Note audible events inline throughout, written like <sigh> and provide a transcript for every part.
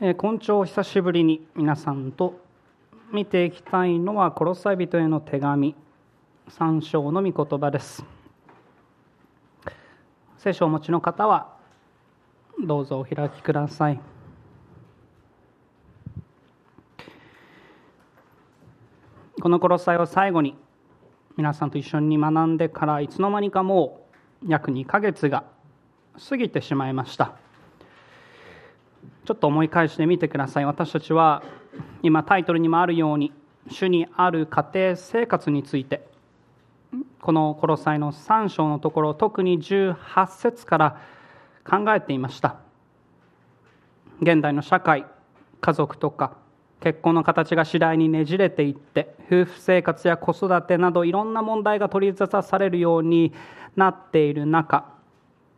今朝久しぶりに皆さんと見ていきたいのはコロサイ人への手紙。3章の御言葉です。聖書をお持ちの方はどうぞお開きください。このコロサイを最後に皆さんと一緒に学んでからいつの間にかもう約2ヶ月が過ぎてしまいました。ちょっと思い返してみてください。私たちは今タイトルにもあるように主にある家庭生活についてこのコロサイの3章のところ特に18節から考えていました。現代の社会家族とか結婚の形が次第にねじれていって夫婦生活や子育てなどいろんな問題が取り沙汰されるようになっている中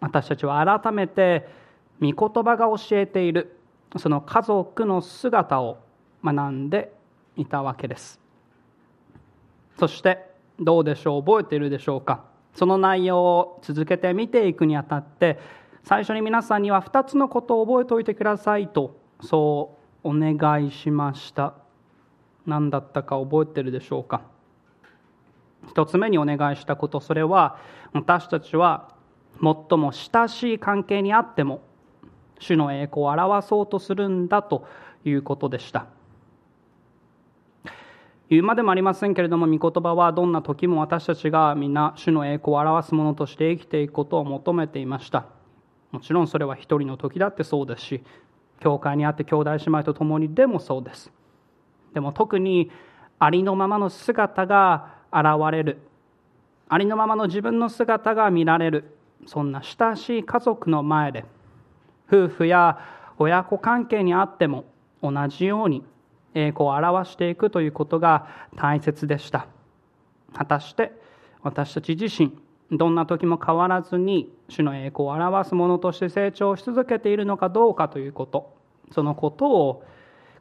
私たちは改めて御言葉が教えている。その家族の姿を学んでいたわけです。そしてどうでしょう覚えているでしょうか。その内容を続けて見ていくにあたって最初に皆さんには2つのことを覚えておいてくださいとそうお願いしました。何だったか覚えてるでしょうか。1つ目にお願いしたこと。それは私たちは最も親しい関係にあっても主の栄光を表そうとするんだということでした。言うまでもありませんけれども御言葉はどんな時も私たちが皆主の栄光を表すものとして生きていくことを求めていました。もちろんそれは一人の時だってそうですし教会にあって兄弟姉妹と共にでもそうです。でも特にありのままの姿が現れる。ありのままの自分の姿が見られる。そんな親しい家族の前で。夫婦や親子関係にあっても同じように栄光を表していくということが大切でした。果たして私たち自身どんな時も変わらずに主の栄光を表すものとして成長し続けているのかどうかということそのことを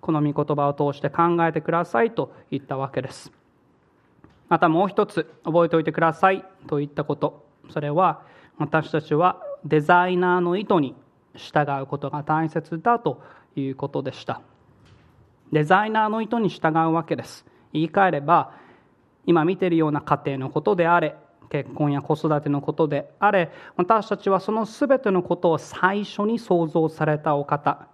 この御言葉を通して考えてくださいと言ったわけです。またもう一つ覚えておいてくださいといったこと。それは私たちはデザイナーの意図に従うことが大切だということでした。デザイナーの意図に従うわけです。言い換えれば今見てるような家庭のことであれ結婚や子育てのことであれ私たちはその全てのことを最初に創造されたお方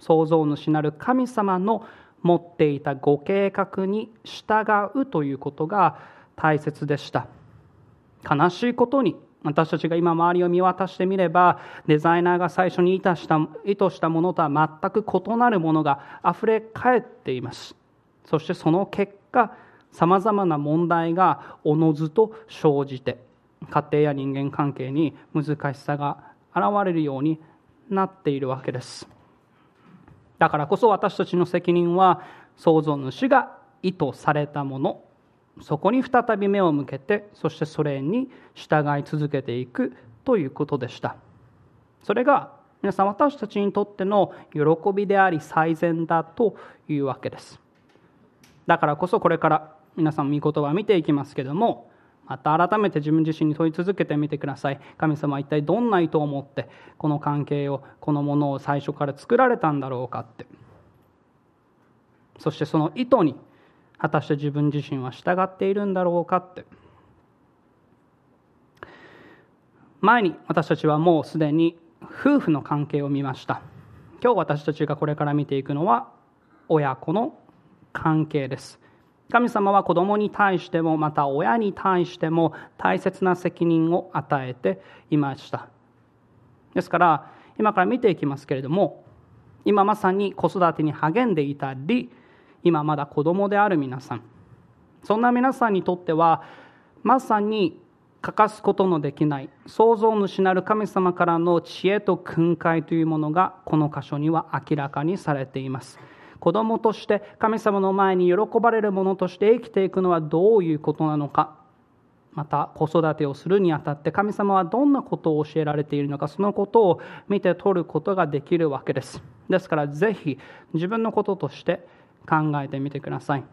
創造主なる神様の持っていたご計画に従うということが大切でした。悲しいことに私たちが今周りを見渡してみればデザイナーが最初に意図した意図したものとは全く異なるものがあふれ返っています。そしてその結果さまざまな問題がおのずと生じて家庭や人間関係に難しさが現れるようになっているわけです。だからこそ私たちの責任は創造主が意図されたものそこに再び目を向けてそしてそれに従い続けていくということでした。それが皆さん私たちにとっての喜びであり最善だというわけです。だからこそこれから皆さん御言葉見ていきますけどもまた改めて自分自身に問い続けてみてください。神様は一体どんな意図を持ってこの関係をこのものを最初から作られたんだろうかって。そしてその意図に果たして自分自身は従っているんだろうかって。前に私たちはもうすでに夫婦の関係を見ました。今日私たちがこれから見ていくのは親子の関係です。神様は子供に対してもまた親に対しても大切な責任を与えていました。ですから今から見ていきますけれども今まさに子育てに励んでいたり今まだ子供である皆さん。そんな皆さんにとってはまさに欠かすことのできない創造主なる神様からの知恵と訓戒というものがこの箇所には明らかにされています。子供として神様の前に喜ばれるものとして生きていくのはどういうことなのかまた子育てをするにあたって神様はどんなことを教えられているのかそのことを見て取ることができるわけです。ですからぜひ自分のこととして考えてみてください。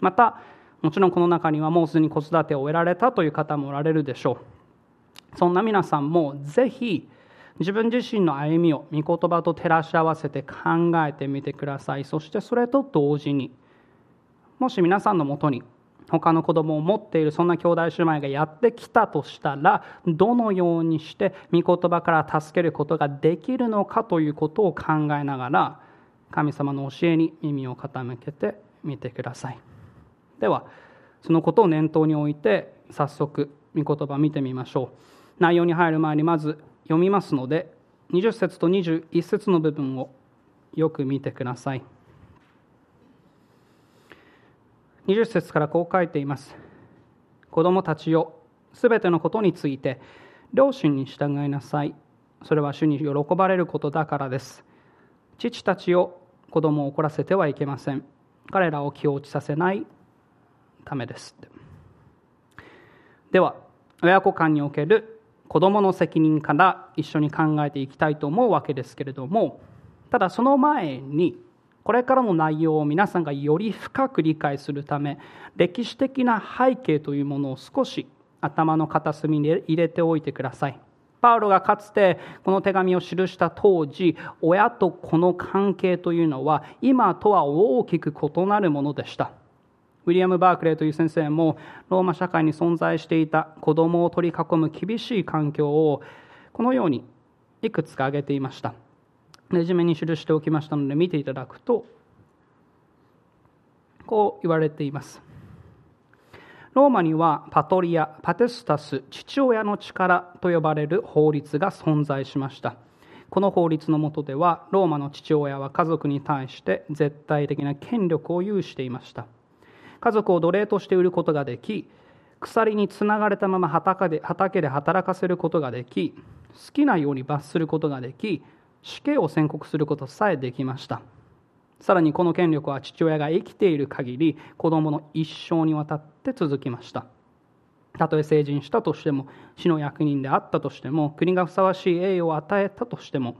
またもちろんこの中にはもうすでに子育てを終えられたという方もおられるでしょう。そんな皆さんもぜひ自分自身の歩みを御言葉と照らし合わせて考えてみてください。そしてそれと同時にもし皆さんのもとに他の子供を持っているそんな兄弟姉妹がやってきたとしたらどのようにして御言葉から助けることができるのかということを考えながら神様の教えに耳を傾けてみてください。ではそのことを念頭に置いて早速御言葉見てみましょう。内容に入る前にまず読みますので20節と21節の部分をよく見てください。20節からこう書いています。子供たちよすべてのことについて両親に従いなさい。それは主に喜ばれることだからです。父たちを子供を怒らせてはいけません。彼らを気落ちさせないためですでは親子間における子供の責任から一緒に考えていきたいと思うわけですけれどもただその前にこれからの内容を皆さんがより深く理解するため歴史的な背景というものを少し頭の片隅に入れておいてください。パウロがかつてこの手紙を記した当時親と子の関係というのは今とは大きく異なるものでした。ウィリアム・バークレーという先生もローマ社会に存在していた子供を取り囲む厳しい環境をこのようにいくつか挙げていました。レジュメに記しておきましたので見ていただくとこう言われています。ローマにはパトリア、パテスタス、父親の力と呼ばれる法律が存在しました。この法律の下ではローマの父親は家族に対して絶対的な権力を有していました。家族を奴隷として売ることができ鎖につながれたまま畑で畑で働かせることができ好きなように罰することができ死刑を宣告することさえできました。さらにこの権力は父親が生きている限り子供の一生にわたって続きました。たとえ成人したとしても死の役人であったとしても国がふさわしい栄誉を与えたとしても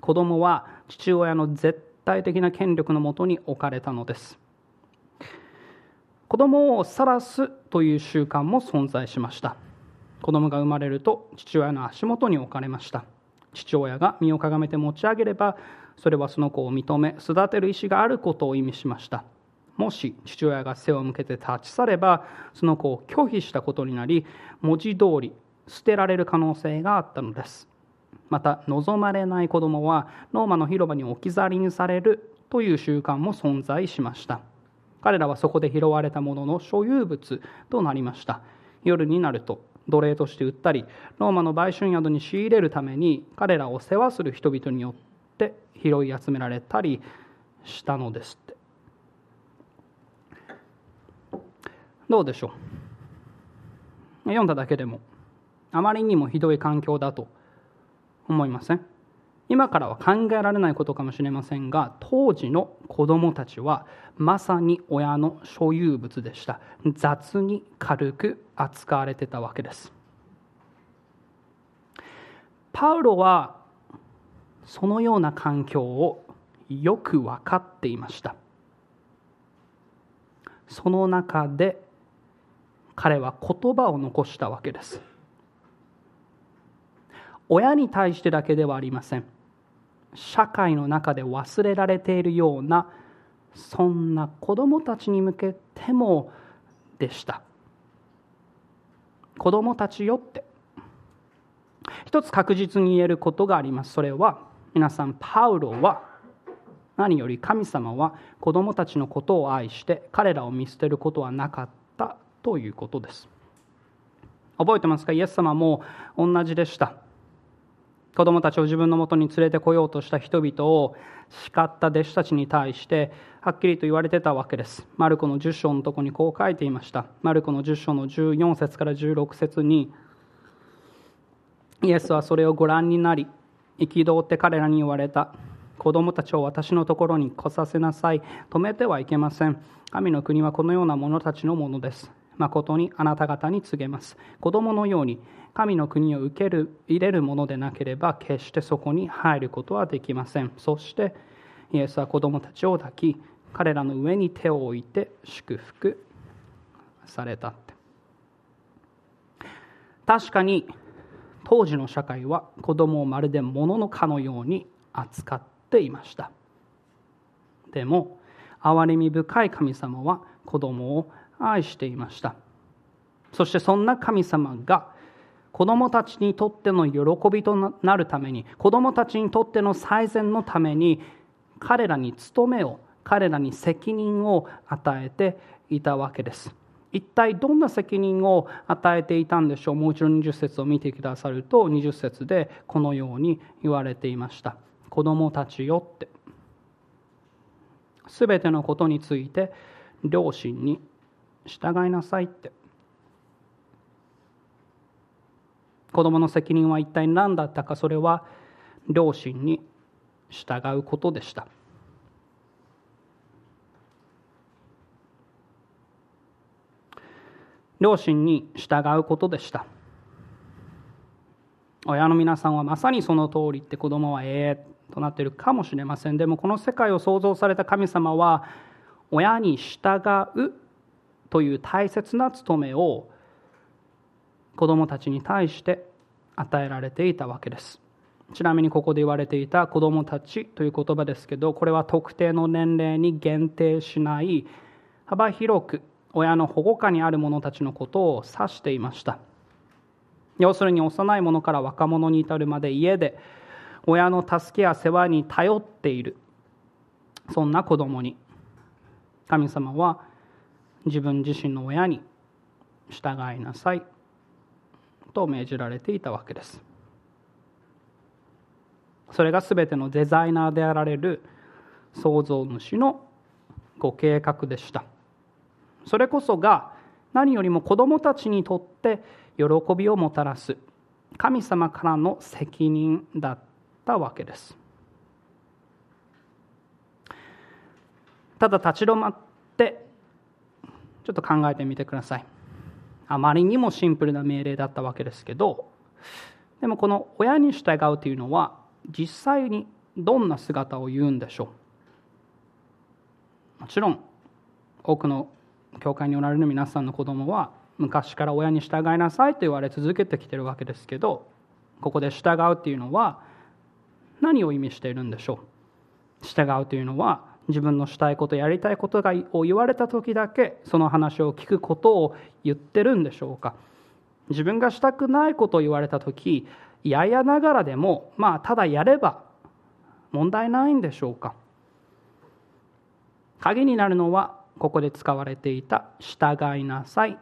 子供は父親の絶対的な権力のもとに置かれたのです。子供を晒すという習慣も存在しました。子供が生まれると父親の足元に置かれました。父親が身をかがめて持ち上げればそれはその子を認め育てる意思があることを意味しました。もし父親が背を向けて立ち去ればその子を拒否したことになり文字通り捨てられる可能性があったのです。また望まれない子供はローマの広場に置き去りにされるという習慣も存在しました。彼らはそこで拾われたものの所有物となりました。夜になると奴隷として売ったりローマの売春宿に仕入れるために彼らを世話する人々によって拾い集められたりしたのですって。どうでしょう？読んだだけでもあまりにもひどい環境だと思いません？今からは考えられないことかもしれませんが当時の子供たちはまさに親の所有物でした。雑に軽く扱われてたわけです。パウロはそのような環境をよく分かっていました。その中で彼は言葉を残したわけです。親に対してだけではありません。社会の中で忘れられているようなそんな子供たちに向けてもでした。子供たちよって。一つ確実に言えることがあります。それは皆さんパウロは何より神様は子供たちのことを愛して彼らを見捨てることはなかったということです。覚えてますか？イエス様も同じでした。子供たちを自分のもとに連れてこようとした人々を叱った弟子たちに対してはっきりと言われてたわけです。マルコの10章のとこにこう書いていました。マルコの10章の14節から16節にイエスはそれをご覧になり憤って彼らに言われた。子供たちを私のところに来させなさい。止めてはいけません。神の国はこのような者たちのものです。誠にあなた方に告げます。子供のように神の国を受ける入れるものでなければ決してそこに入ることはできません。そしてイエスは子供たちを抱き彼らの上に手を置いて祝福されたって。確かに当時の社会は子供をまるで物のかのように扱っていました。でも憐れみ深い神様は子供を愛していました。そしてそんな神様が子供たちにとっての喜びとなるために子供たちにとっての最善のために彼らに務めを彼らに責任を与えていたわけです。一体どんな責任を与えていたんでしょう？もう一度20節を見てくださると20節でこのように言われていました。子供たちよって。すべてのことについて両親に従いなさいって。子供の責任は一体何だったか？それは両親に従うことでした。両親に従うことでした。親の皆さんはまさにその通りって子供はええとなっているかもしれません。でもこの世界を創造された神様は親に従うという大切な務めを子供たちに対して与えられていたわけです。ちなみにここで言われていた子供たちという言葉ですけどこれは特定の年齢に限定しない幅広く親の保護下にある者たちのことを指していました。要するに幼い者から若者に至るまで家で親の助けや世話に頼っている。そんな子供に。神様は自分自身の親に従いなさい。と命じられていたわけです。それが全てのデザイナーであられる創造主のご計画でした。それこそが何よりも子供たちにとって喜びをもたらす神様からの責任だったわけです。ただ立ち止まってちょっと考えてみてください。あまりにもシンプルな命令だったわけですけどでもこの親に従うというのは実際にどんな姿を言うんでしょう。もちろん多くの教会におられる皆さんの子供は昔から親に従いなさいと言われ続けてきてるわけですけどここで従うっていうのは何を意味しているんでしょう？従うというのは自分のしたいことやりたいことがを言われた時だけその話を聞くことを言ってるんでしょうか？自分がしたくないことを言われた時ややながらでもまあただやれば問題ないんでしょうか？鍵になるのはここで使われていた「従いなさい」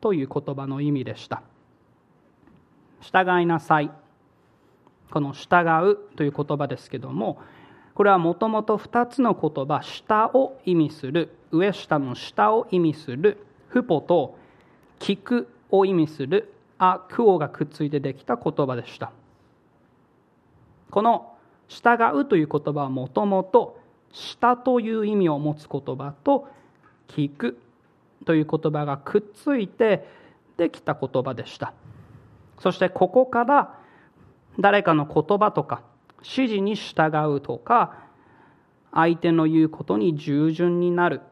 という言葉の意味でした。従いなさい。この「従う」という言葉ですけどもこれはもともと2つの言葉下を意味する上下の下を意味するフポと聞くを意味するアクオがくっついてできた言葉でした。この従うという言葉はもともと下という意味を持つ言葉と聞くという言葉がくっついてできた言葉でした。そしてここから誰かの言葉とか指示に従うとか相手の言うことに従順になる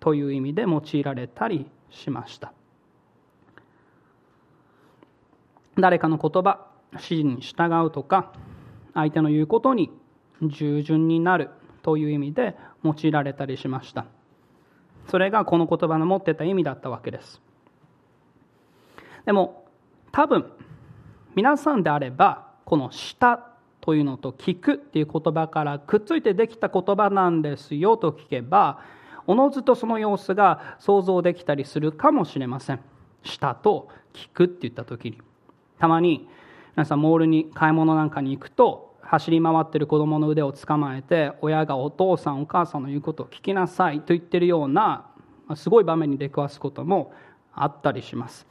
という意味で用いられたりしました。誰かの言葉指示に従うとか相手の言うことに従順になるという意味で用いられたりしました。それがこの言葉の持ってた意味だったわけです。でも多分皆さんであればこの「舌」というのと聞くっていう言葉からくっついてできた言葉なんですよと聞けばおのずとその様子が想像できたりするかもしれません。舌と聞くって言った時に。たまに皆さんモールに買い物なんかに行くと走り回ってる子供の腕を捕まえて親がお父さんお母さんの言うことを聞きなさいと言ってるようなすごい場面に出くわすこともあったりします。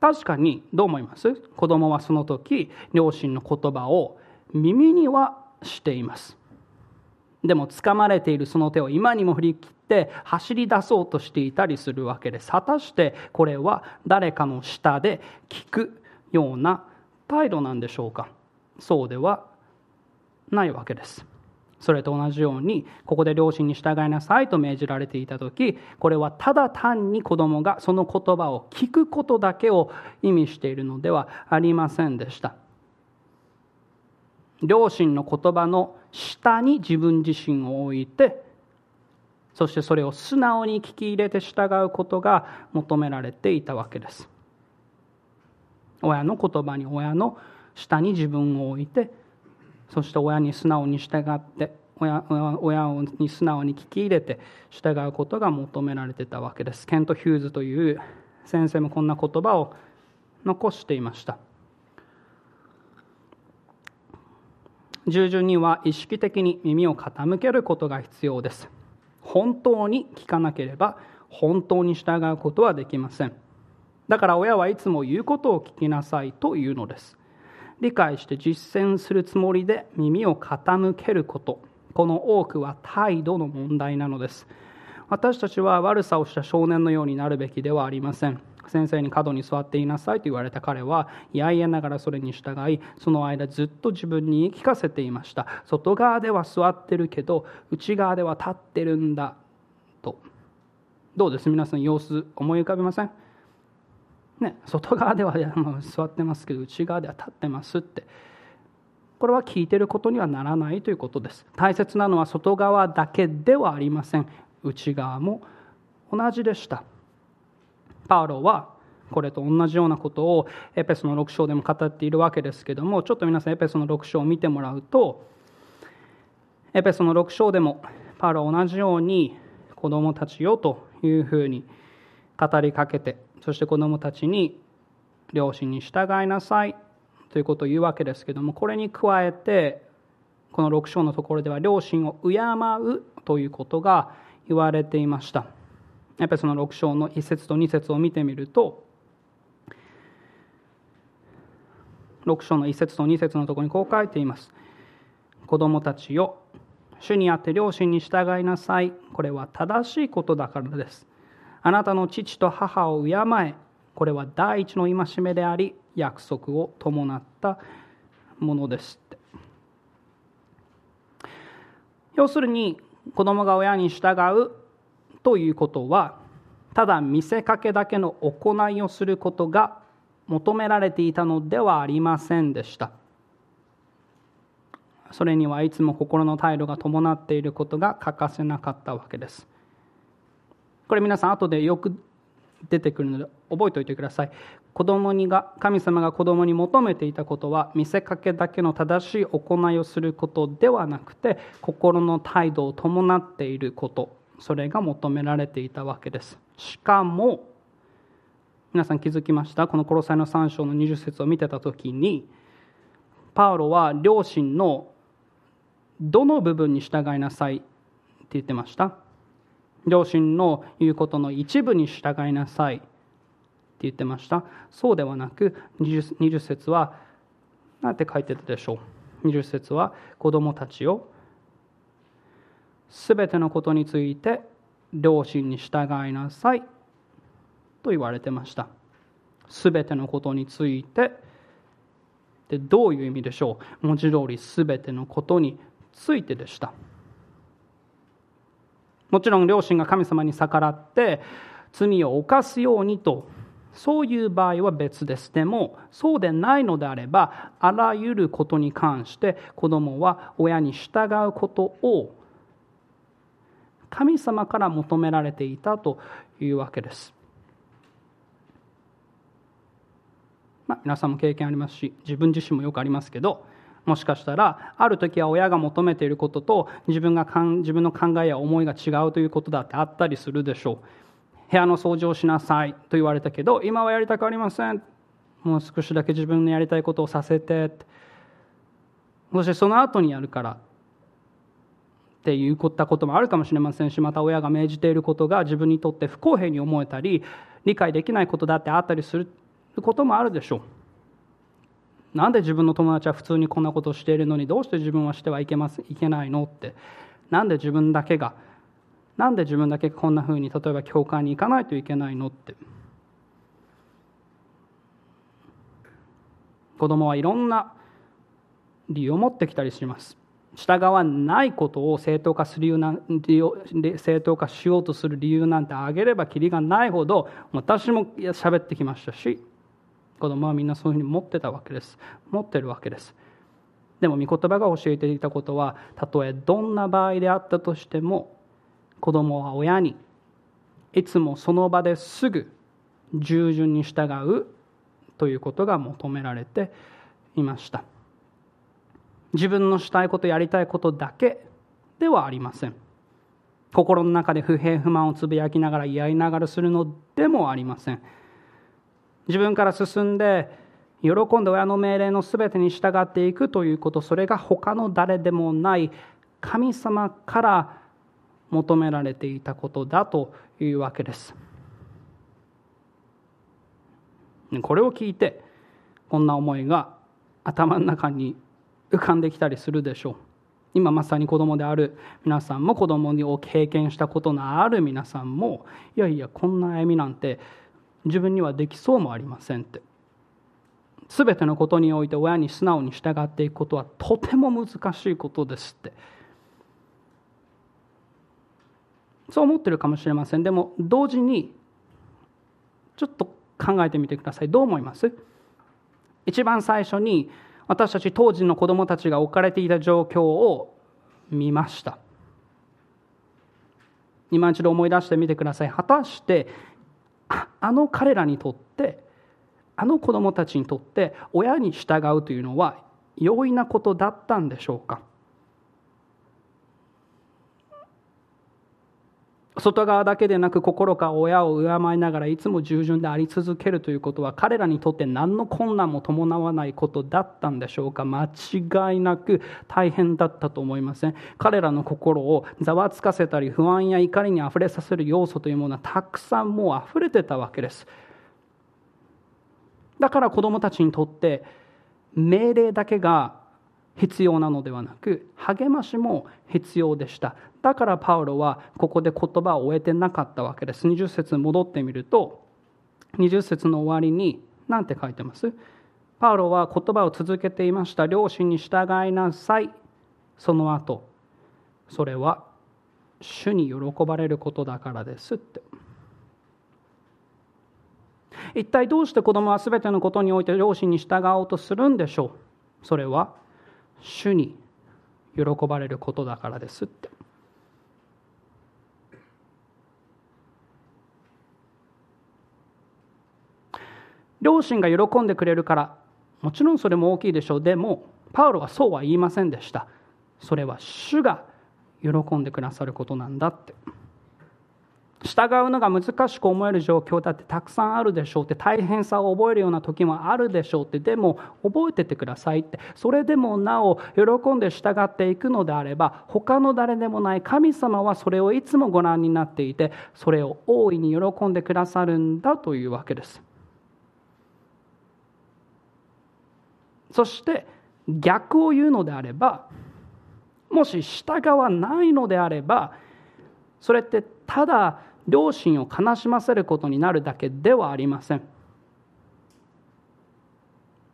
確かにどう思います？子供はその時両親の言葉を耳にはしています。でも掴まれているその手を今にも振り切って走り出そうとしていたりするわけです。果たしてこれは誰かの下で聞くような態度なんでしょうか？そうではないわけです。それと同じようにここで両親に従いなさいと命じられていた時これはただ単に子供がその言葉を聞くことだけを意味しているのではありませんでした。両親の言葉の下に自分自身を置いてそしてそれを素直に聞き入れて従うことが求められていたわけです。親の言葉に親の下に自分を置いてそして親に素直に従って親親に素直に聞き入れて従うことが求められてたわけです。ケント・ヒューズという先生もこんな言葉を残していました。従順には意識的に耳を傾けることが必要です。本当に聞かなければ本当に従うことはできません。だから親はいつも言うことを聞きなさいというのです。理解して実践するつもりで耳を傾けること。この多くは態度の問題なのです。私たちは悪さをした少年のようになるべきではありません。先生に角に座っていなさいと言われた彼はいやいやながらそれに従いその間ずっと自分に言い聞かせていました。外側では座ってるけど内側では立ってるんだと。どうです？皆さん様子思い浮かびません？ね、外側では座ってますけど内側では立ってますって。これは聞いてることにはならないということです。大切なのは外側だけではありません。内側も同じでした。パウロはこれと同じようなことをエペソの6章でも語っているわけですけどもちょっと皆さんエペソの6章を見てもらうとエペソの6章でもパウロは同じように子供たちよというふうに語りかけてそして子供たちに両親に従いなさい。ということを言うわけですけどもこれに加えてこの6章のところでは両親を敬うということが言われていました。やっぱりその6章の1節と2節を見てみると6章の1節と2節のところにこう書いています。子供たちよ主にあって両親に従いなさい。これは正しいことだからです。あなたの父と母を敬えこれは第一の戒めであり約束を伴ったものですって。要するに子供が親に従うということはただ見せかけだけの行いをすることが求められていたのではありませんでした。それにはいつも心の態度が伴っていることが欠かせなかったわけです。これ皆さん後でよく出てくるので覚えておいてください。子供にが神様が子供に求めていたことは見せかけだけの正しい行いをすることではなくて心の態度を伴っていることそれが求められていたわけです。しかも皆さん気づきました？このコロサイの3章の20節を見てた時にパウロは両親のどの部分に従いなさいって言ってました。両親の言うことの一部に従いなさい。って言ってました。そうではなく 20, 20節は何て書いてたでしょう。20節は子供たちをすべてのことについて両親に従いなさい。と言われてました。すべてのことについて。でどういう意味でしょう。文字通りすべてのことについてでした。もちろん両親が神様に逆らって罪を犯すようにとそういう場合は別ですでもそうでないのであればあらゆることに関して子供は親に従うことを神様から求められていたというわけです。まあ、皆さんも経験ありますし自分自身もよくありますけどもしかしたらある時は親が求めていることと自分が自分の考えや思いが違うということだってあったりするでしょう。部屋の掃除をしなさいと言われたけど今はやりたくありません。もう少しだけ自分のやりたいことをさせてそしてその後にやるから。って言ったこともあるかもしれませんしまた親が命じていることが自分にとって不公平に思えたり理解できないことだってあったりすることもあるでしょう。なんで自分の友達は普通にこんなことをしているのにどうして自分はしてはいけますいけないのって。なんで自分だけがなんで自分だけこんなふうに例えば教会に行かないといけないのって。子供はいろんな理由を持ってきたりします。従わないことを正当化する理由な正当化しようとする理由なんてあげればきりがないほど私も喋ってきましたし子供はみんなそういうふうに持ってたわけです。持ってるわけです。でも御言葉が教えていたことはたとえどんな場合であったとしても子供は親にいつもその場ですぐ従順に従うということが求められていました。自分のしたいことやりたいことだけではありません。心の中で不平不満をつぶやきながらやりながらするのでもありません。自分から進んで喜んで親の命令の全てに従っていくということそれが他の誰でもない神様から求められていたことだというわけです。これを聞いてこんな思いが頭の中に浮かんできたりするでしょう。今まさに子供である皆さんも子供を経験したことのある皆さんもいやいやこんな歩みなんて自分にはできそうもありませんって。全てのことにおいて親に素直に従っていくことはとても難しいことですって。そう思ってるかもしれません。でも同時にちょっと考えてみてください。どう思います？一番最初に私たち当時の子供たちが置かれていた状況を見ました。今一度思い出してみてください。果たしてあの彼らにとってあの子供たちにとって親に従うというのは容易なことだったんでしょうか？外側だけでなく心か親を敬いながらいつも従順であり続けるということは彼らにとって何の困難も伴わないことだったんでしょうか間違いなく大変だったと思いません彼らの心をざわつかせたり不安や怒りにあふれさせる要素というものはたくさんもうあふれてたわけですだから子どもたちにとって命令だけが必要なのではなく励ましも必要でした。だからパウロはここで言葉を終えてなかったわけです。20節戻ってみると20節の終わりに何て書いてます？パウロは言葉を続けていました。両親に従いなさい。その後それは主に喜ばれることだからですって。一体どうして子供は全てのことにおいて両親に従おうとするんでしょう？それは主に喜ばれることだからですって。両親が喜んでくれるからもちろんそれも大きいでしょう。でもパウロはそうは言いませんでした。それは主が喜んでくださることなんだって。従うのが難しく思える状況だってたくさんあるでしょうって大変さを覚えるような時もあるでしょうってでも覚えててくださいって。それでもなお喜んで従っていくのであれば他の誰でもない神様はそれをいつもご覧になっていてそれを大いに喜んでくださるんだというわけです。そして逆を言うのであればもし従わないのであればそれってただ両親を悲しませることになるだけではありません。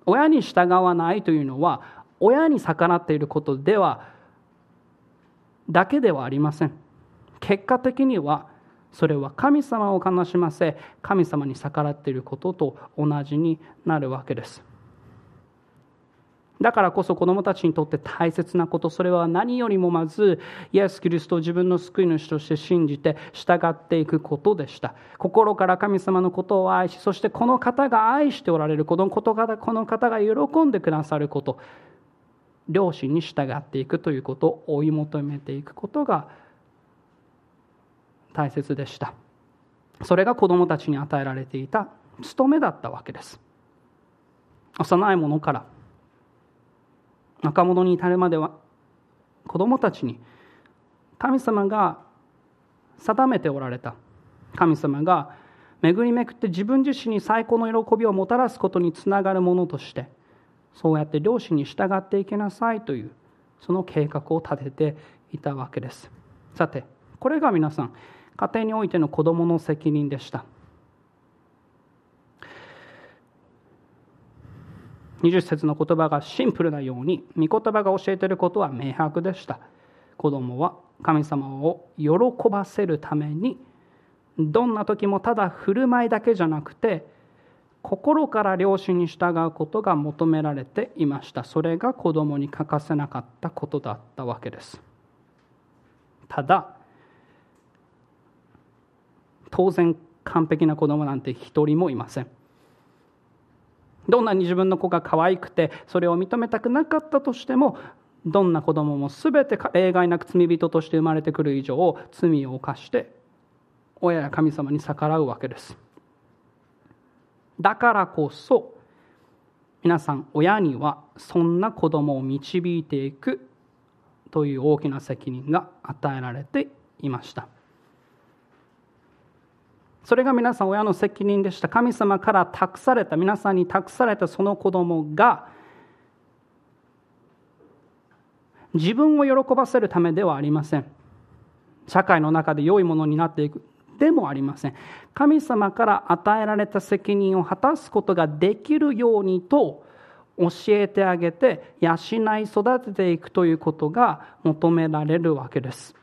親に従わないというのは親に逆らっていることではだけではありません。結果的にはそれは神様を悲しませ神様に逆らっていることと同じになるわけです。だからこそ子供たちにとって大切なことそれは何よりもまずイエス・キリストを自分の救い主として信じて従っていくことでした。心から神様のことを愛しそしてこの方が愛しておられるこのことがこの方が喜んでくださること。両親に従っていくということを追い求めていくことが大切でした。それが子供たちに与えられていた務めだったわけです。幼い者から若者に至るまでは子供たちに神様が定めておられた。神様が巡りめくって自分自身に最高の喜びをもたらすことにつながるものとしてそうやって両親に従っていけなさいというその計画を立てていたわけです。さてこれが皆さん家庭においての子どもの責任でした。20節の言葉がシンプルなように御言葉が教えていることは明白でした。子供は神様を喜ばせるためにどんな時もただ振る舞いだけじゃなくて心から両親に従うことが求められていました。それが子供に欠かせなかったことだったわけです。ただ当然完璧な子供なんて一人もいません。どんなに自分の子が可愛くてそれを認めたくなかったとしてもどんな子供も全て例外なく罪人として生まれてくる以上罪を犯して親や神様に逆らうわけです。だからこそ皆さん親にはそんな子供を導いていくという大きな責任が与えられていました。それが皆さん親の責任でした。神様から託された皆さんに託されたその子供が自分を喜ばせるためではありません。社会の中で良いものになっていくでもありません。神様から与えられた責任を果たすことができるようにと教えてあげて養い育てていくということが求められるわけです。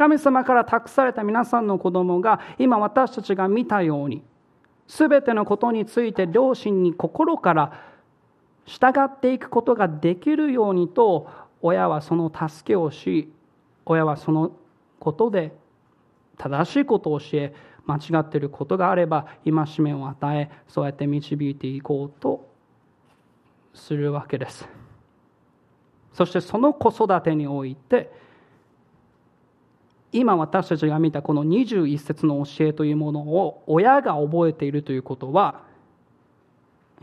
神様から託された皆さんの子供が今私たちが見たように全てのことについて両親に心から従っていくことができるようにと親はその助けをし親はそのことで正しいことを教え間違っていることがあれば戒めを与えそうやって導いていこうとするわけです。そしてその子育てにおいて今私たちが見たこの21節の教えというものを親が覚えているということは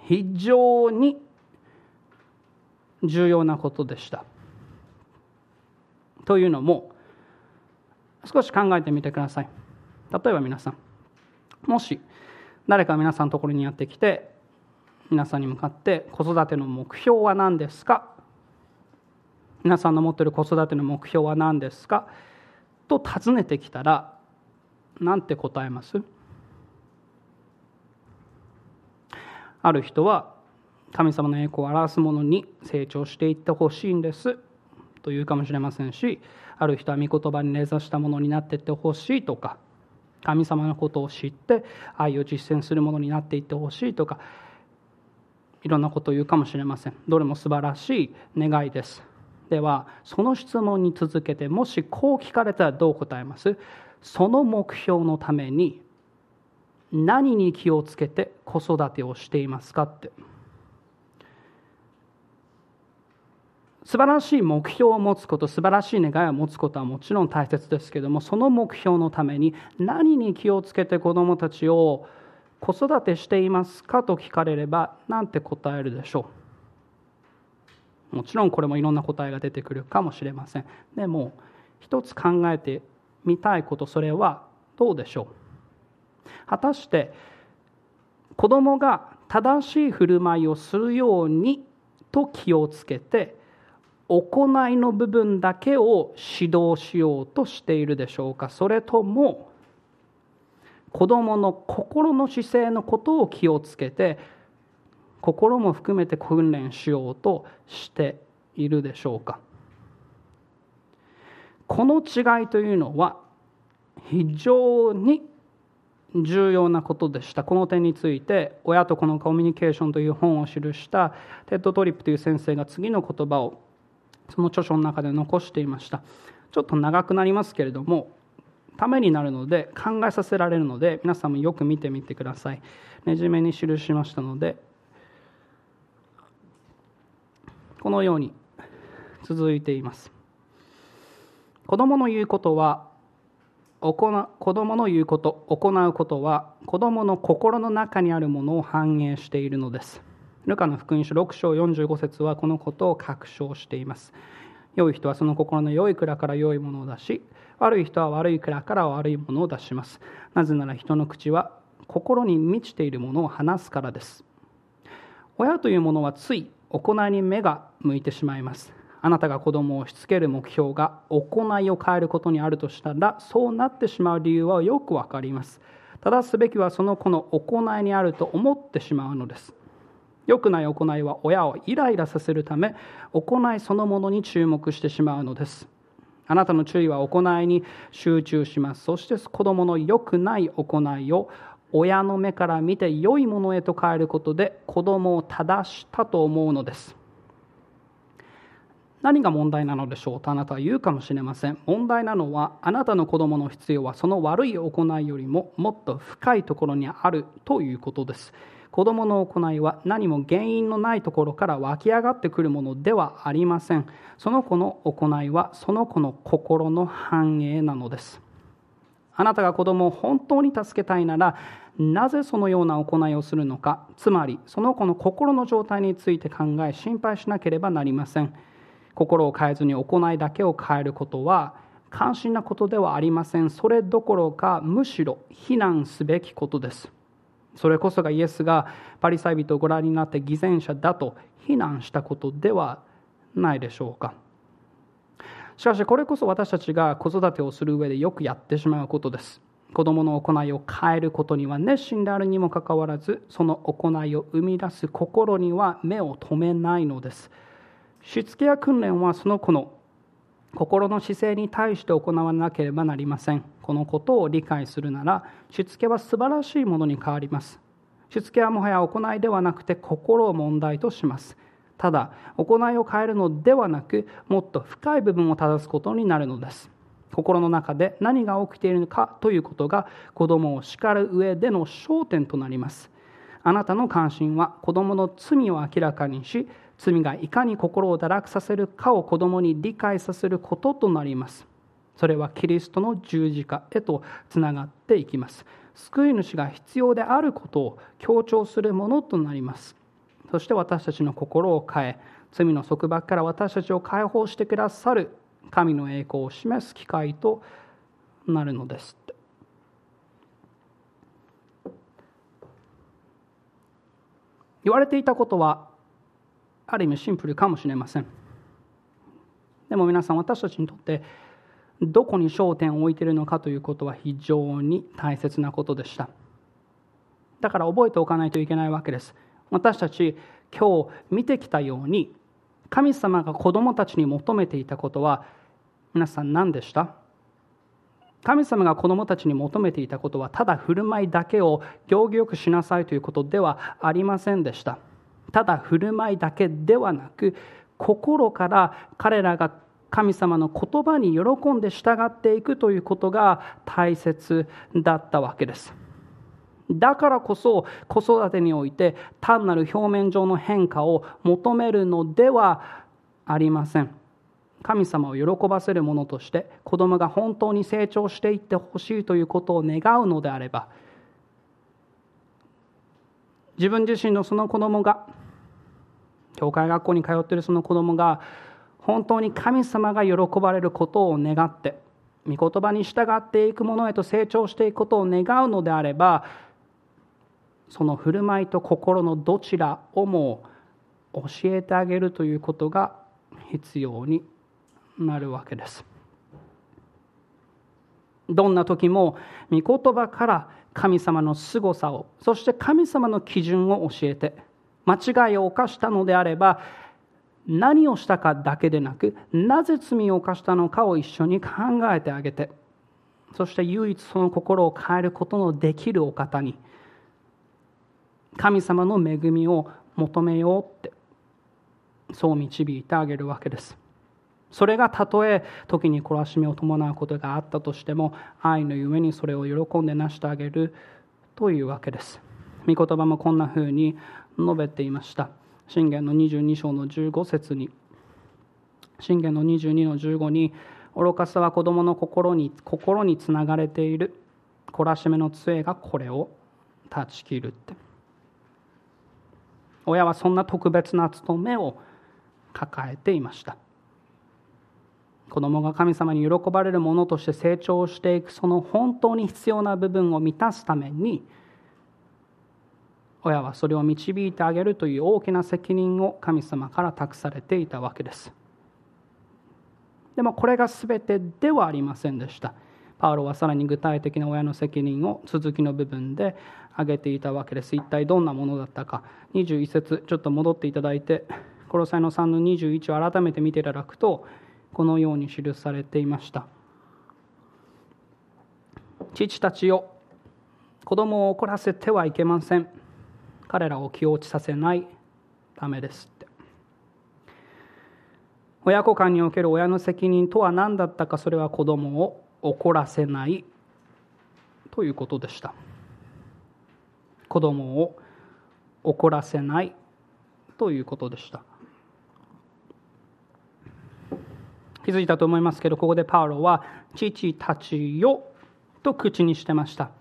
非常に重要なことでした。というのも少し考えてみてください。例えば皆さんもし誰か皆さんのところにやってきて皆さんに向かって子育ての目標は何ですか？皆さんの持っている子育ての目標は何ですか？と尋ねてきたら何て答えます？ある人は神様の栄光を表すものに成長していってほしいんです。というかもしれませんしある人は御言葉に根ざしたものになっていってほしいとか神様のことを知って愛を実践するものになっていってほしいとかいろんなことを言うかもしれません。どれも素晴らしい願いです。ではその質問に続けてもしこう聞かれたらどう答えます？その目標のために何に気をつけて子育てをしていますかって。素晴らしい目標を持つこと素晴らしい願いを持つことはもちろん大切ですけどもその目標のために何に気をつけて子どもたちを子育てしていますかと聞かれれば何て答えるでしょう？もちろんこれもいろんな答えが出てくるかもしれません。でも一つ考えてみたいことそれはどうでしょう？果たして子供が正しい振る舞いをするようにと気をつけて行いの部分だけを指導しようとしているでしょうか？それとも子どもの心の姿勢のことを気をつけて心も含めて訓練しようとしているでしょうか。この違いというのは非常に重要なことでした。この点について親と子のコミュニケーションという本を記したテッド・トリップという先生が次の言葉をその著書の中で残していました。ちょっと長くなりますけれどもためになるので考えさせられるので皆さんもよく見てみてください。レジュメに記しましたのでこのように続いています。子供の言うことは行子供の言うこと行うことは子供の心の中にあるものを反映しているのです。ルカの福音書6章45節はこのことを確証しています。良い人はその心の良い蔵から良いものを出し悪い人は悪い蔵から悪いものを出します。なぜなら人の口は心に満ちているものを話すからです。親というものはつい行いに目が向いてしまいます。あなたが子供をしつける目標が行いを変えることにあるとしたらそうなってしまう理由はよくわかります。正すべきはその子の行いにあると思ってしまうのです。良くない行いは親をイライラさせるため行いそのものに注目してしまうのです。あなたの注意は行いに集中します。そして子供の良くない行いを親の目から見て良いものへと変えることで子供を正したと思うのです。何が問題なのでしょうとあなたは言うかもしれません。問題なのはあなたの子供の必要はその悪い行いよりももっと深いところにあるということです。子供の行いは何も原因のないところから湧き上がってくるものではありません。その子の行いはその子の心の繁栄なのです。あなたが子供を本当に助けたいならなぜそのような行いをするのかつまりその子の心の状態について考え心配しなければなりません。心を変えずに行いだけを変えることは関心なことではありません。それどころかむしろ非難すべきことです。それこそがイエスがパリサイ人をご覧になって偽善者だと非難したことではないでしょうか。しかしこれこそ私たちが子育てをする上でよくやってしまうことです。子供の行いを変えることには熱心であるにもかかわらずその行いを生み出す心には目を留めないのです。しつけや訓練はその子の心の姿勢に対して行わなければなりません。このことを理解するならしつけは素晴らしいものに変わります。しつけはもはや行いではなくて心を問題とします。ただ行いを変えるのではなくもっと深い部分を正すことになるのです。心の中で何が起きているのかということが子供を叱る上での焦点となります。あなたの関心は子供の罪を明らかにし罪がいかに心を堕落させるかを子供に理解させることとなります。それはキリストの十字架へとつながっていきます。救い主が必要であることを強調するものとなります。そして私たちの心を変え罪の束縛から私たちを解放してくださる神の栄光を示す機会となるのです言われていたことはある意味シンプルかもしれません。でも皆さん私たちにとってどこに焦点を置いているのかということは非常に大切なことでした。だから覚えておかないといけないわけです。私たち今日見てきたように神様が子供たちに求めていたことは皆さん何でした？神様が子供たちに求めていたことはただ振る舞いだけを行儀よくしなさいということではありませんでした。ただ振る舞いだけではなく心から彼らが神様の言葉に喜んで従っていくということが大切だったわけです。だからこそ子育てにおいて単なる表面上の変化を求めるのではありません。神様を喜ばせるものとして子供が本当に成長していってほしいということを願うのであれば自分自身のその子供が教会学校に通っているその子供が本当に神様が喜ばれることを願って御言葉に従っていくものへと成長していくことを願うのであればその振る舞いと心のどちらをも教えてあげるということが必要になるわけです。どんな時も御言葉から神様の凄さをそして神様の基準を教えて間違いを犯したのであれば何をしたかだけでなくなぜ罪を犯したのかを一緒に考えてあげてそして唯一その心を変えることのできるお方に神様の恵みを求めようってそう導いてあげるわけです。それがたとえ時に懲らしめを伴うことがあったとしても愛のゆえにそれを喜んで成してあげるというわけです。御言葉もこんなふうに述べていました。信玄の22章の15節に信玄の22の15に愚かさは子供の心に心につながれている。懲らしめの杖がこれを断ち切るって。親はそんな特別な務めを抱えていました。子供が神様に喜ばれるものとして成長していくその本当に必要な部分を満たすために親はそれを導いてあげるという大きな責任を神様から託されていたわけです。でもこれが全てではありませんでした。パウロはさらに具体的な親の責任を続きの部分で挙げていたわけです。一体どんなものだったか。21節ちょっと戻っていただいてコロサイの3の21を改めて見ていただくとこのように記されていました。父たちよ子供を怒らせてはいけません。彼らを気落ちさせないためですって。親子間における親の責任とは何だったか。それは子供を怒らせないということでした。子供を怒らせないということでした。気づいたと思いますけどここでパウロは「父たちよ」と口にしてました。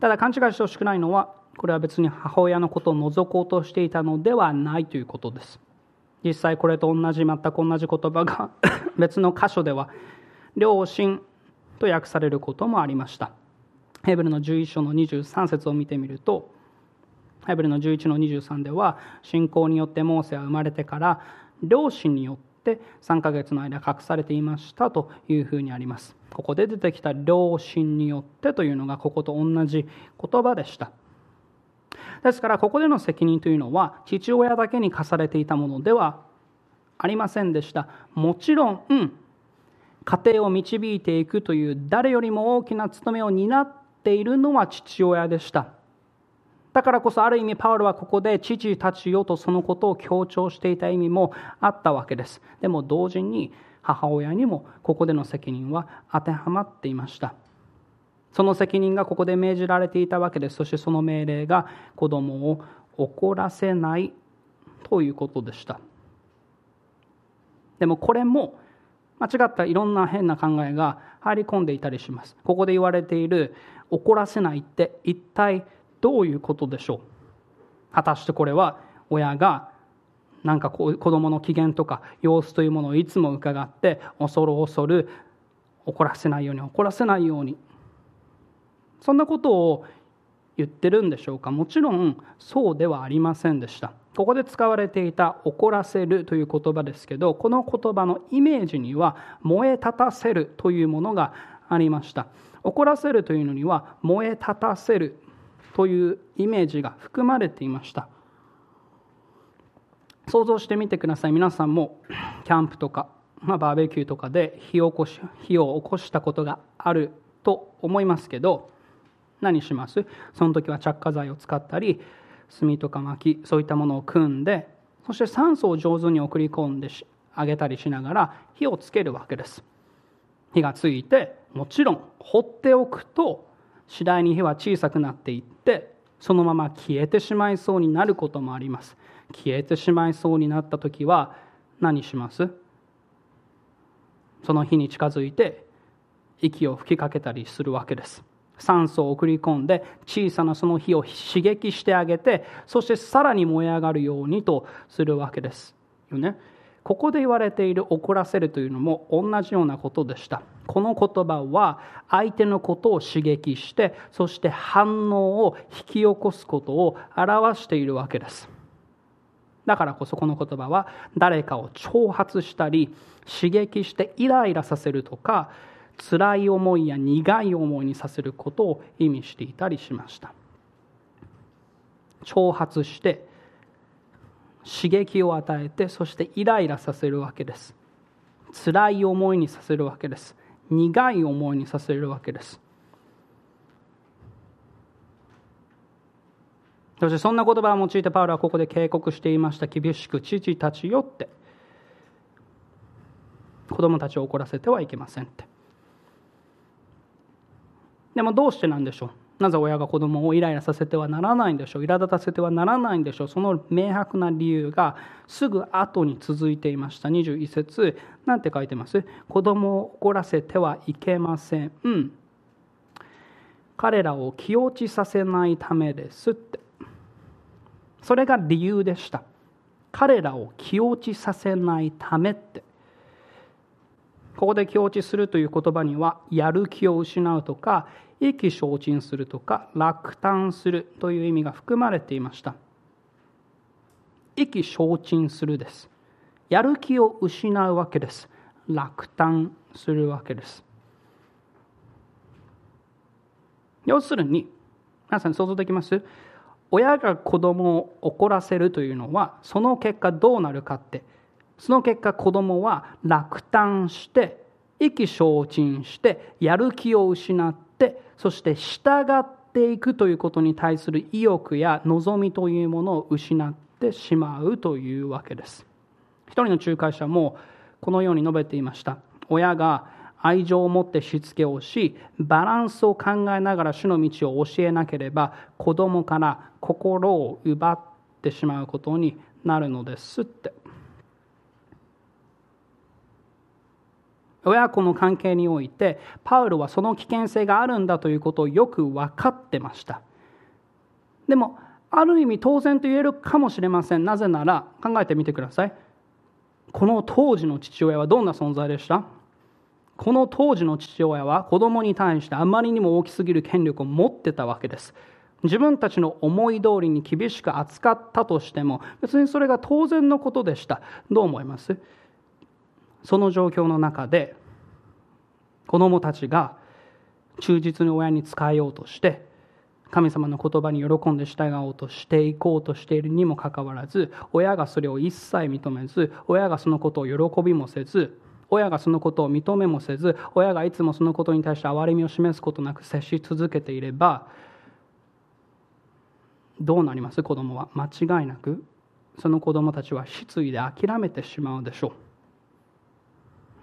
ただ勘違いしてほしくないのはこれは別に母親のことを除こうとしていたのではないということです。実際これと同じ全く同じ言葉が別の箇所では両親と訳されることもありました。ヘブルの11章の23節を見てみるとヘブルの11の23では信仰によってモーセは生まれてから両親によって3ヶ月の間隠されていましたというふうにあります。ここで出てきた両親によってというのがここと同じ言葉でした。ですからここでの責任というのは父親だけに課されていたものではありませんでした。もちろん、うん、家庭を導いていくという誰よりも大きな務めを担っているのは父親でした。だからこそある意味パウロはここで父たちよとそのことを強調していた意味もあったわけです。でも同時に母親にもここでの責任は当てはまっていました。その責任がここで命じられていたわけです。そしてその命令が子供を怒らせないということでした。でもこれも間違ったいろんな変な考えが入り込んでいたりします。ここで言われている怒らせないって一体どういうことでしょう？果たしてこれは親がなんか子供の機嫌とか様子というものをいつも伺って恐る恐る怒らせないように怒らせないように。そんなことを言ってるんでしょうか？もちろんそうではありませんでした。ここで使われていた「怒らせる」という言葉ですけどこの言葉のイメージには「燃え立たせる」というものがありました。怒らせるというのには燃え立たせるというイメージが含まれていました。想像してみてください。皆さんもキャンプとか、まあ、バーベキューとかで火を起こし火を起こしたことがあると思いますけど何します？その時は着火剤を使ったり炭とか薪そういったものを組んでそして酸素を上手に送り込んであげたりしながら火をつけるわけです。火がついてもちろん放っておくと次第に火は小さくなっていってそのまま消えてしまいそうになることもあります。消えてしまいそうになった時は何します？その火に近づいて息を吹きかけたりするわけです。酸素を送り込んで小さなその火を刺激してあげてそしてさらに燃え上がるようにとするわけですよね。ここで言われている怒らせるというのも同じようなことでした。この言葉は相手のことを刺激してそして反応を引き起こすことを表しているわけです。だからこそこの言葉は誰かを挑発したり刺激してイライラさせるとか辛い思いや苦い思いにさせることを意味していたりしました。挑発して刺激を与えてそしてイライラさせるわけです。辛い思いにさせるわけです。苦い思いにさせるわけです。そしてそんな言葉を用いてパウロはここで警告していました。厳しく父たちよって。子供たちを怒らせてはいけませんって。でもどうしてなんでしょう？なぜ親が子供をイライラさせてはならないんでしょう？苛立たせてはならないんでしょう？その明白な理由がすぐ後に続いていました。21節。なんて書いてます？子供を怒らせてはいけません、うん、彼らを気落ちさせないためですって。それが理由でした。彼らを気落ちさせないためって。ここで気落ちするという言葉にはやる気を失うとか意気消沈するとか落胆するという意味が含まれていました。意気消沈するです。やる気を失うわけです。落胆するわけです。要するに皆さん想像できます？親が子供を怒らせるというのはその結果どうなるかって。その結果子供は落胆して意気消沈してやる気を失っそして従っていくということに対する意欲や望みというものを失ってしまうというわけです。一人の仲介者もこのように述べていました。親が愛情を持ってしつけをしバランスを考えながら主の道を教えなければ子供から心を奪ってしまうことになるのですって。親子の関係においてパウロはその危険性があるんだということをよく分かってました。でもある意味当然と言えるかもしれません。なぜなら考えてみてください。この当時の父親はどんな存在でした？この当時の父親は子供に対してあまりにも大きすぎる権力を持ってたわけです。自分たちの思い通りに厳しく扱ったとしても別にそれが当然のことでした。どう思います？その状況の中で子供たちが忠実に親に仕えようとして神様の言葉に喜んで従おうとしていこうとしているにもかかわらず親がそれを一切認めず親がそのことを喜びもせず親がそのことを認めもせず親がいつもそのことに対して憐れみを示すことなく接し続けていればどうなります？子供は。間違いなくその子供たちは失意で諦めてしまうでしょう。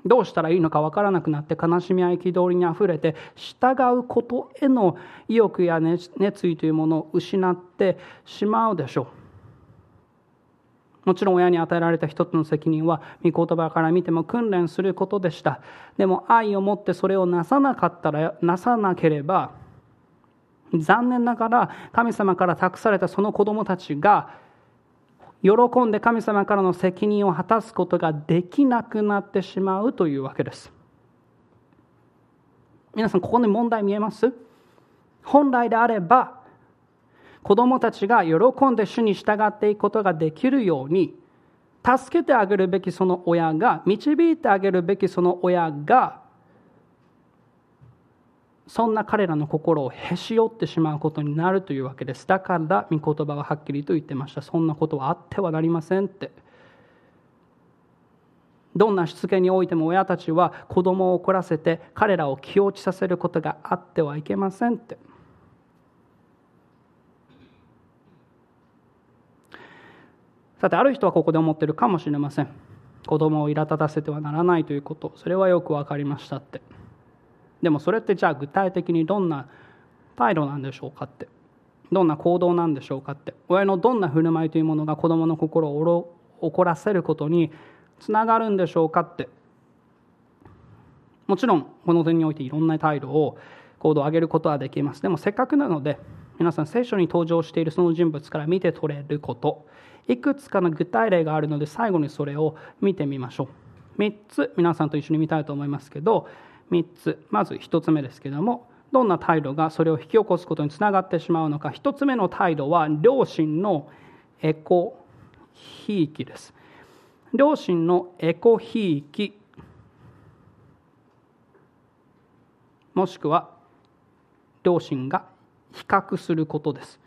どうしたらいいのか分からなくなって悲しみや憤りにあふれて従うことへの意欲や熱意というものを失ってしまうでしょう。もちろん親に与えられた一つの責任は御言葉から見ても訓練することでした。でも愛を持ってそれをなさなかったらなさなければ残念ながら神様から託されたその子供たちが喜んで神様からの責任を果たすことができなくなってしまうというわけです。皆さんここに問題見えます？本来であれば子供たちが喜んで主に従っていくことができるように助けてあげるべきその親が導いてあげるべきその親がそんな彼らの心をへし折ってしまうことになるというわけです。だから御言葉ははっきりと言ってました。そんなことはあってはなりませんって。どんなしつけにおいても親たちは子供を怒らせて彼らを気落ちさせることがあってはいけませんって。さてある人はここで思ってるかもしれません。子供を苛立たせてはならないということ。それはよく分かりましたって。でもそれってじゃあ具体的にどんな態度なんでしょうかって。どんな行動なんでしょうかって。親のどんな振る舞いというものが子供の心を怒らせることにつながるんでしょうかって。もちろんこの点においていろんな態度を行動を上げることはできます。でもせっかくなので皆さん聖書に登場しているその人物から見て取れること。いくつかの具体例があるので最後にそれを見てみましょう。3つ皆さんと一緒に見たいと思いますけど3つ。まず1つ目ですけどもどんな態度がそれを引き起こすことにつながってしまうのか。1つ目の態度は両親のエコひいきです。両親のエコひいきもしくは両親が比較することです。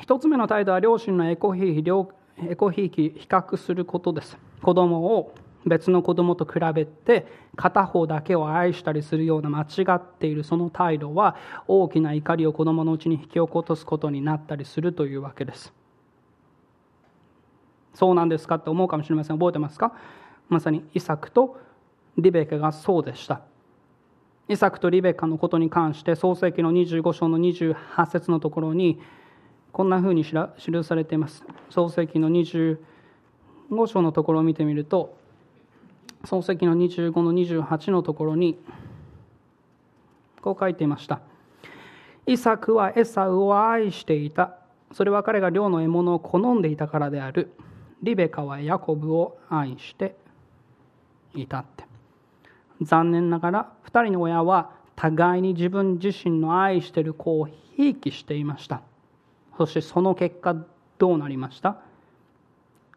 一つ目の態度は両親のエコひいき比較することです。子供を別の子供と比べて片方だけを愛したりするような間違っているその態度は大きな怒りを子供のうちに引き起こすことになったりするというわけです。そうなんですかって思うかもしれません。覚えてますか？まさにイサクとリベカがそうでした。イサクとリベカのことに関して創世記の25章の28節のところにこんなふうに記されています。創世記の25章のところを見てみると創世記の25の28のところにこう書いていました。イサクはエサウを愛していた。それは彼が寮の獲物を好んでいたからである。リベカはヤコブを愛していたって。残念ながら2人の親は互いに自分自身の愛してる子をひいきしていました。そしてその結果どうなりました？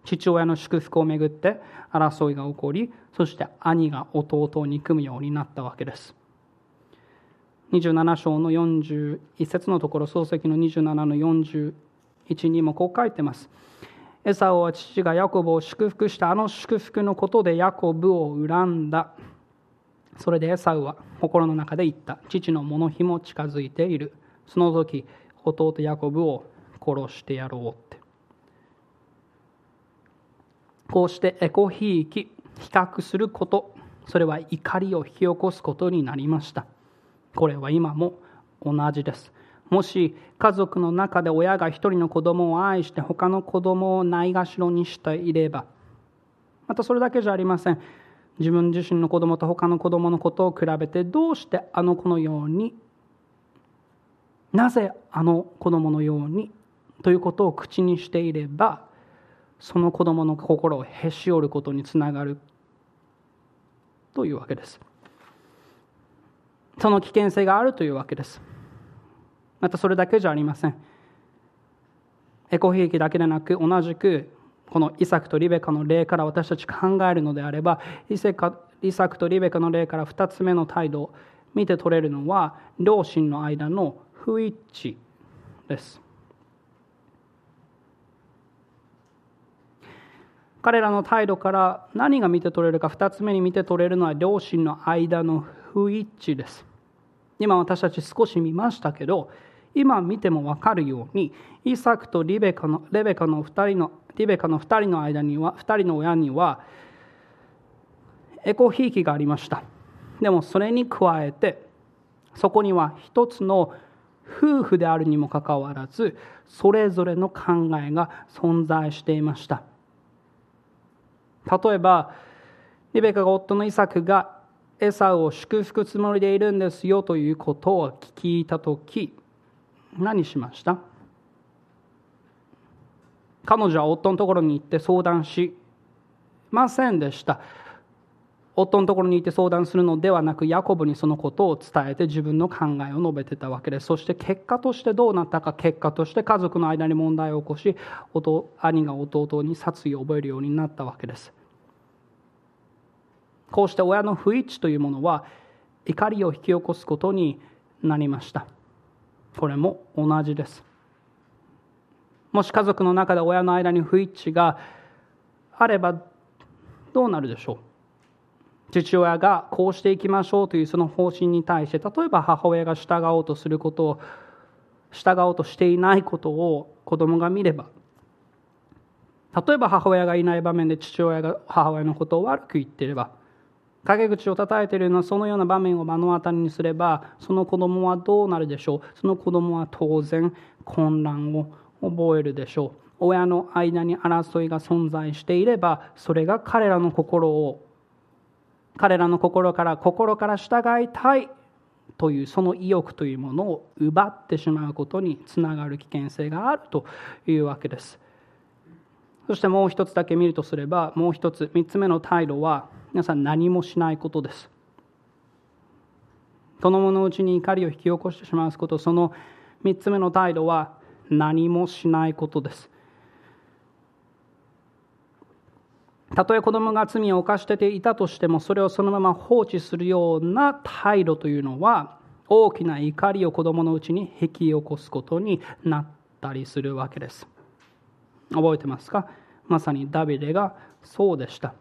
父親の祝福をめぐって争いが起こりそして兄が弟を憎むようになったわけです。27章の41節のところ漱石の27の41にもこう書いてます。エサオは父がヤコブを祝福したあの祝福のことでヤコブを恨んだ。それでエサウは心の中で言った。父の物日も近づいている。その時弟ヤコブを殺してやろうってこうしてエコひいき比較すること。それは怒りを引き起こすことになりました。これは今も同じです。もし家族の中で親が一人の子供を愛して他の子供をないがしろにしていればまたそれだけじゃありません。自分自身の子供と他の子供のことを比べてどうしてあの子のようになぜあの子供のようにということを口にしていればその子供の心をへし折ることにつながるというわけです。その危険性があるというわけです。またそれだけじゃありません。エコ兵器だけでなく同じくこのイサクとリベカの例から私たち考えるのであればイサクとリベカの例から2つ目の態度見て取れるのは両親の間の不一致です。彼らの態度から何が見て取れるか2つ目に見て取れるのは両親の間の不一致です。今私たち少し見ましたけど今見ても分かるようにイサクとリベカのレベカの2人のリベカの2人の間には2人の親にはエコひいきがありました。でもそれに加えてそこには一つの夫婦であるにもかかわらずそれぞれの考えが存在していました。例えばリベカが夫のイサクがエサを祝福つもりでいるんですよということを聞いた時何しました？彼女は夫のところに行って相談しませんでした。夫のところに行って相談するのではなくヤコブにそのことを伝えて自分の考えを述べてたわけです。そして結果としてどうなったか結果として家族の間に問題を起こし兄が弟に殺意を覚えるようになったわけです。こうして親の不一致というものは怒りを引き起こすことになりました。これも同じです。もし家族の中で親の間に不一致があればどうなるでしょう？父親がこうしていきましょうというその方針に対して例えば母親が従おうとすることを従おうとしていないことを子供が見れば例えば母親がいない場面で父親が母親のことを悪く言っていれば陰口を叩いているようなそのような場面を目の当たりにすればその子供はどうなるでしょう？その子供は当然混乱を覚えるでしょう。親の間に争いが存在していればそれが彼らの心を彼らの心から心から従いたいというその意欲というものを奪ってしまうことにつながる危険性があるというわけです。そしてもう一つだけ見るとすればもう一つ三つ目の態度は皆さん何もしないことです。子供のうちに怒りを引き起こしてしまうことその3つ目の態度は何もしないことです。たとえ子供が罪を犯していたとしてもそれをそのまま放置するような態度というのは大きな怒りを子供のうちに引き起こすことになったりするわけです。覚えてますか？まさにダビデがそうでした。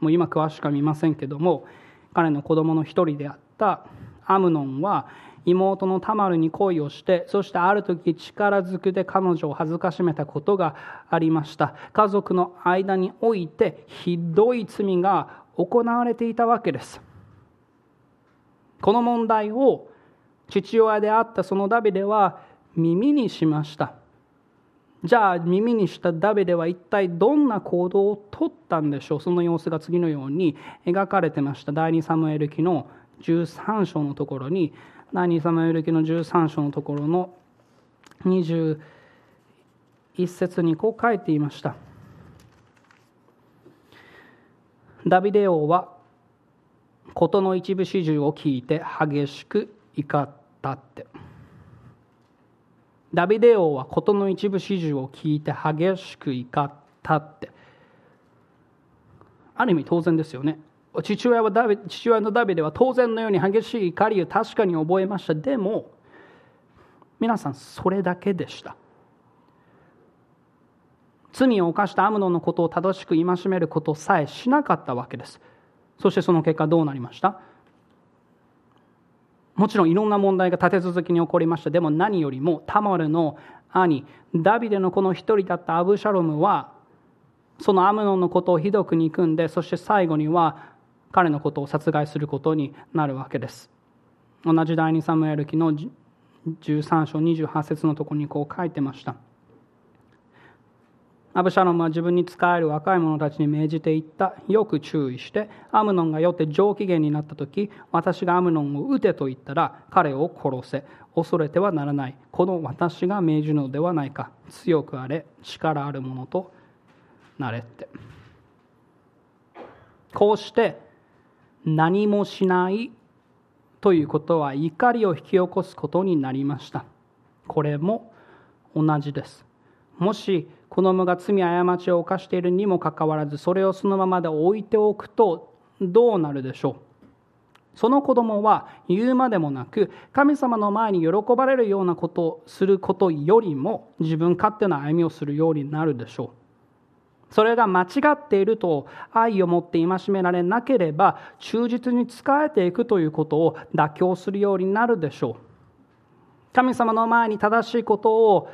もう今詳しくは見ませんけども彼の子供の一人であったアムノンは妹のタマルに恋をしてそしてある時力ずくで彼女を恥ずかしめたことがありました。家族の間においてひどい罪が行われていたわけです。この問題を父親であったそのダビデは耳にしました。じゃあ耳にしたダビデは一体どんな行動をとったんでしょう。その様子が次のように描かれてました。第2サムエル記の13章のところに第2サムエル記の13章のところの21節にこう書いていました。ダビデ王は事の一部始終を聞いて激しく怒ったって。ダビデ王は事の一部始終を聞いて激しく怒ったって。ある意味当然ですよね。父親はダビ父親のダビデは当然のように激しい怒りを確かに覚えました。でも皆さんそれだけでした。罪を犯したアムノのことを正しく戒めることさえしなかったわけです。そしてその結果どうなりました？もちろんいろんな問題が立て続けに起こりました。でも何よりもタマルの兄ダビデのこの一人だったアブシャロムはそのアムノンのことをひどく憎んでそして最後には彼のことを殺害することになるわけです同じ第二サムエル記の13章28節のところにこう書いてましたアブシャロムは自分に仕える若い者たちに命じていった。よく注意して、アムノンが酔って上機嫌になった時、私がアムノンを撃てと言ったら、彼を殺せ。恐れてはならない。この私が命じるのではないか。強くあれ、力ある者となれって。こうして、何もしないということは怒りを引き起こすことになりました。これも同じです。もし子供が罪過ちを犯しているにもかかわらずそれをそのままで置いておくとどうなるでしょうその子供は言うまでもなく神様の前に喜ばれるようなことをすることよりも自分勝手な歩みをするようになるでしょうそれが間違っていると愛を持って戒められなければ忠実に仕えていくということを妥協するようになるでしょう。神様の前に正しいことを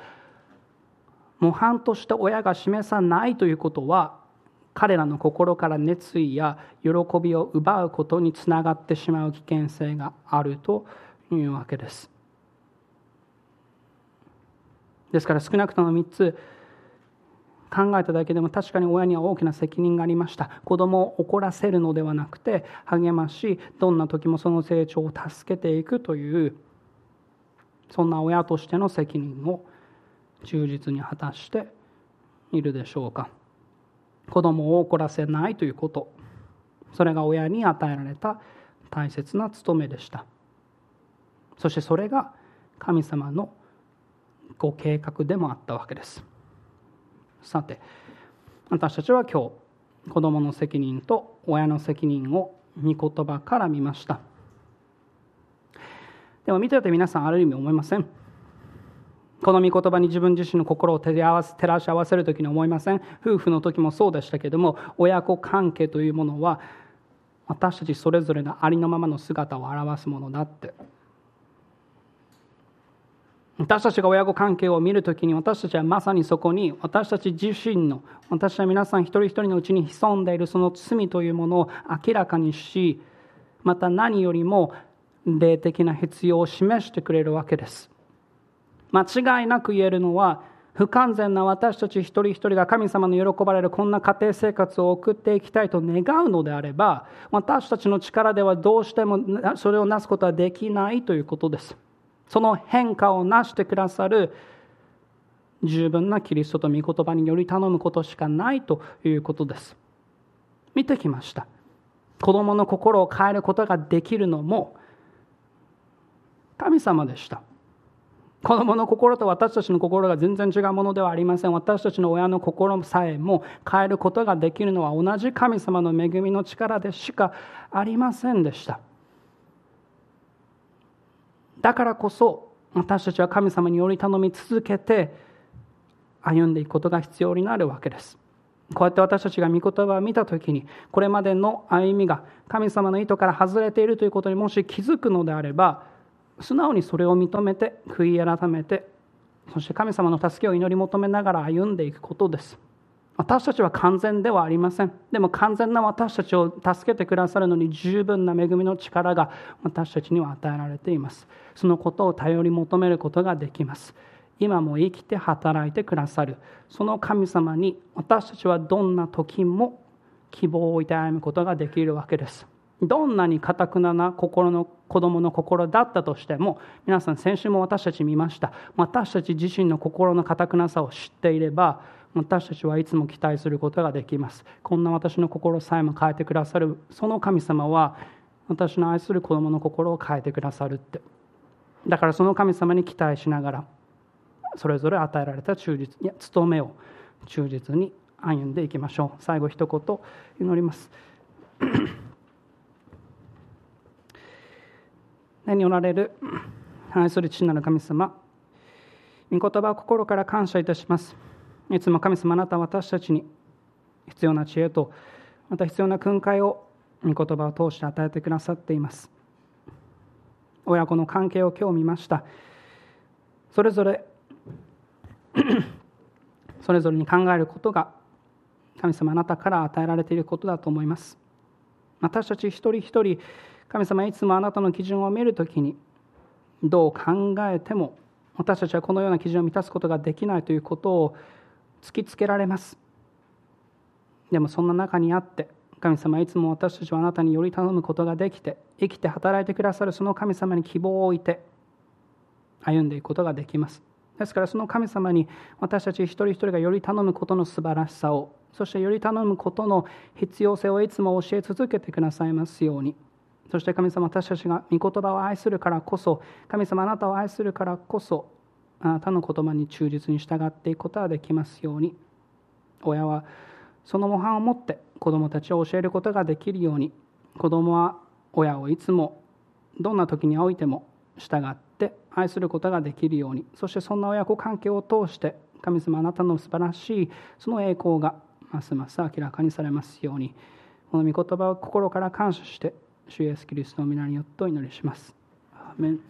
模範として親が示さないということは彼らの心から熱意や喜びを奪うことにつながってしまう危険性があるというわけです。ですから少なくとも3つ考えただけでも確かに親には大きな責任がありました。子供を怒らせるのではなくて励ましどんな時もその成長を助けていくというそんな親としての責任を忠実に果たしているでしょうか。子供を怒らせないということ。それが親に与えられた大切な務めでした。そしてそれが神様のご計画でもあったわけです。さて私たちは今日子供の責任と親の責任を御言葉から見ました。でも見てて皆さんある意味思いません。この御言葉に自分自身の心を照ら照らし合わせる時に思いません。夫婦の時もそうでしたけども親子関係というものは私たちそれぞれのありのままの姿を表すものだって私たちが親子関係を見るときに私たちはまさにそこに私たち自身の私は皆さん一人一人のうちに潜んでいるその罪というものを明らかにしまた何よりも霊的な必要を示してくれるわけです。間違いなく言えるのは不完全な私たち一人一人が神様の喜ばれるこんな家庭生活を送っていきたいと願うのであれば私たちの力ではどうしてもそれをなすことはできないということです。その変化をなしてくださる十分なキリストと御言葉により頼むことしかないということです。見てきました。子供の心を変えることができるのも神様でした。子供の心と私たちの心が全然違うものではありません。私たちの親の心さえも変えることができるのは同じ神様の恵みの力でしかありませんでした。だからこそ私たちは神様により頼み続けて歩んでいくことが必要になるわけです。こうやって私たちが御言葉を見た時にこれまでの歩みが神様の意図から外れているということにもし気づくのであれば素直にそれを認めて悔い改めてそして神様の助けを祈り求めながら歩んでいくことです。私たちは完全ではありません。でも完全な私たちを助けてくださるのに十分な恵みの力が私たちには与えられています。そのことを頼り求めることができます。今も生きて働いてくださる。その神様に私たちはどんな時も希望をいて歩むことができるわけです。どんなにかたくなな心の子供の心だったとしても皆さん先週も私たち見ました。私たち自身の心のかたくなさを知っていれば私たちはいつも期待することができます。こんな私の心さえも変えてくださる。その神様は私の愛する子供の心を変えてくださるって。だからその神様に期待しながらそれぞれ与えられた忠実いや務めを忠実に歩んでいきましょう。最後一言祈ります。<coughs> 天におられる？愛する父なる神様御言葉を心から感謝いたします。いつも神様あなたは私たちに必要な知恵とまた必要な訓戒を御言葉を通して与えてくださっています。親子の関係を今日見ました。それぞれ <clears throat> それぞれに考えることが神様あなたから与えられていることだと思います。私たち一人一人神様いつもあなたの基準を見るときにどう考えても私たちはこのような基準を満たすことができないということを突きつけられます。でもそんな中にあって神様いつも私たちはあなたにより頼むことができて生きて働いてくださるその神様に希望を置いて歩んでいくことができます。ですからその神様に私たち一人一人がより頼むことの素晴らしさをそしてより頼むことの必要性をいつも教え続けてくださいますように。そして神様私たちが御言葉を愛するからこそ神様あなたを愛するからこそあなたの言葉に忠実に従っていくことができますように。親はその模範を持って子どもたちを教えることができるように。子どもは親をいつもどんな時においても従って愛することができるように。そしてそんな親子関係を通して神様あなたの素晴らしいその栄光がますます明らかにされますように。この御言葉を心から感謝して主イエスキリストの皆によってお祈りします。アーメン。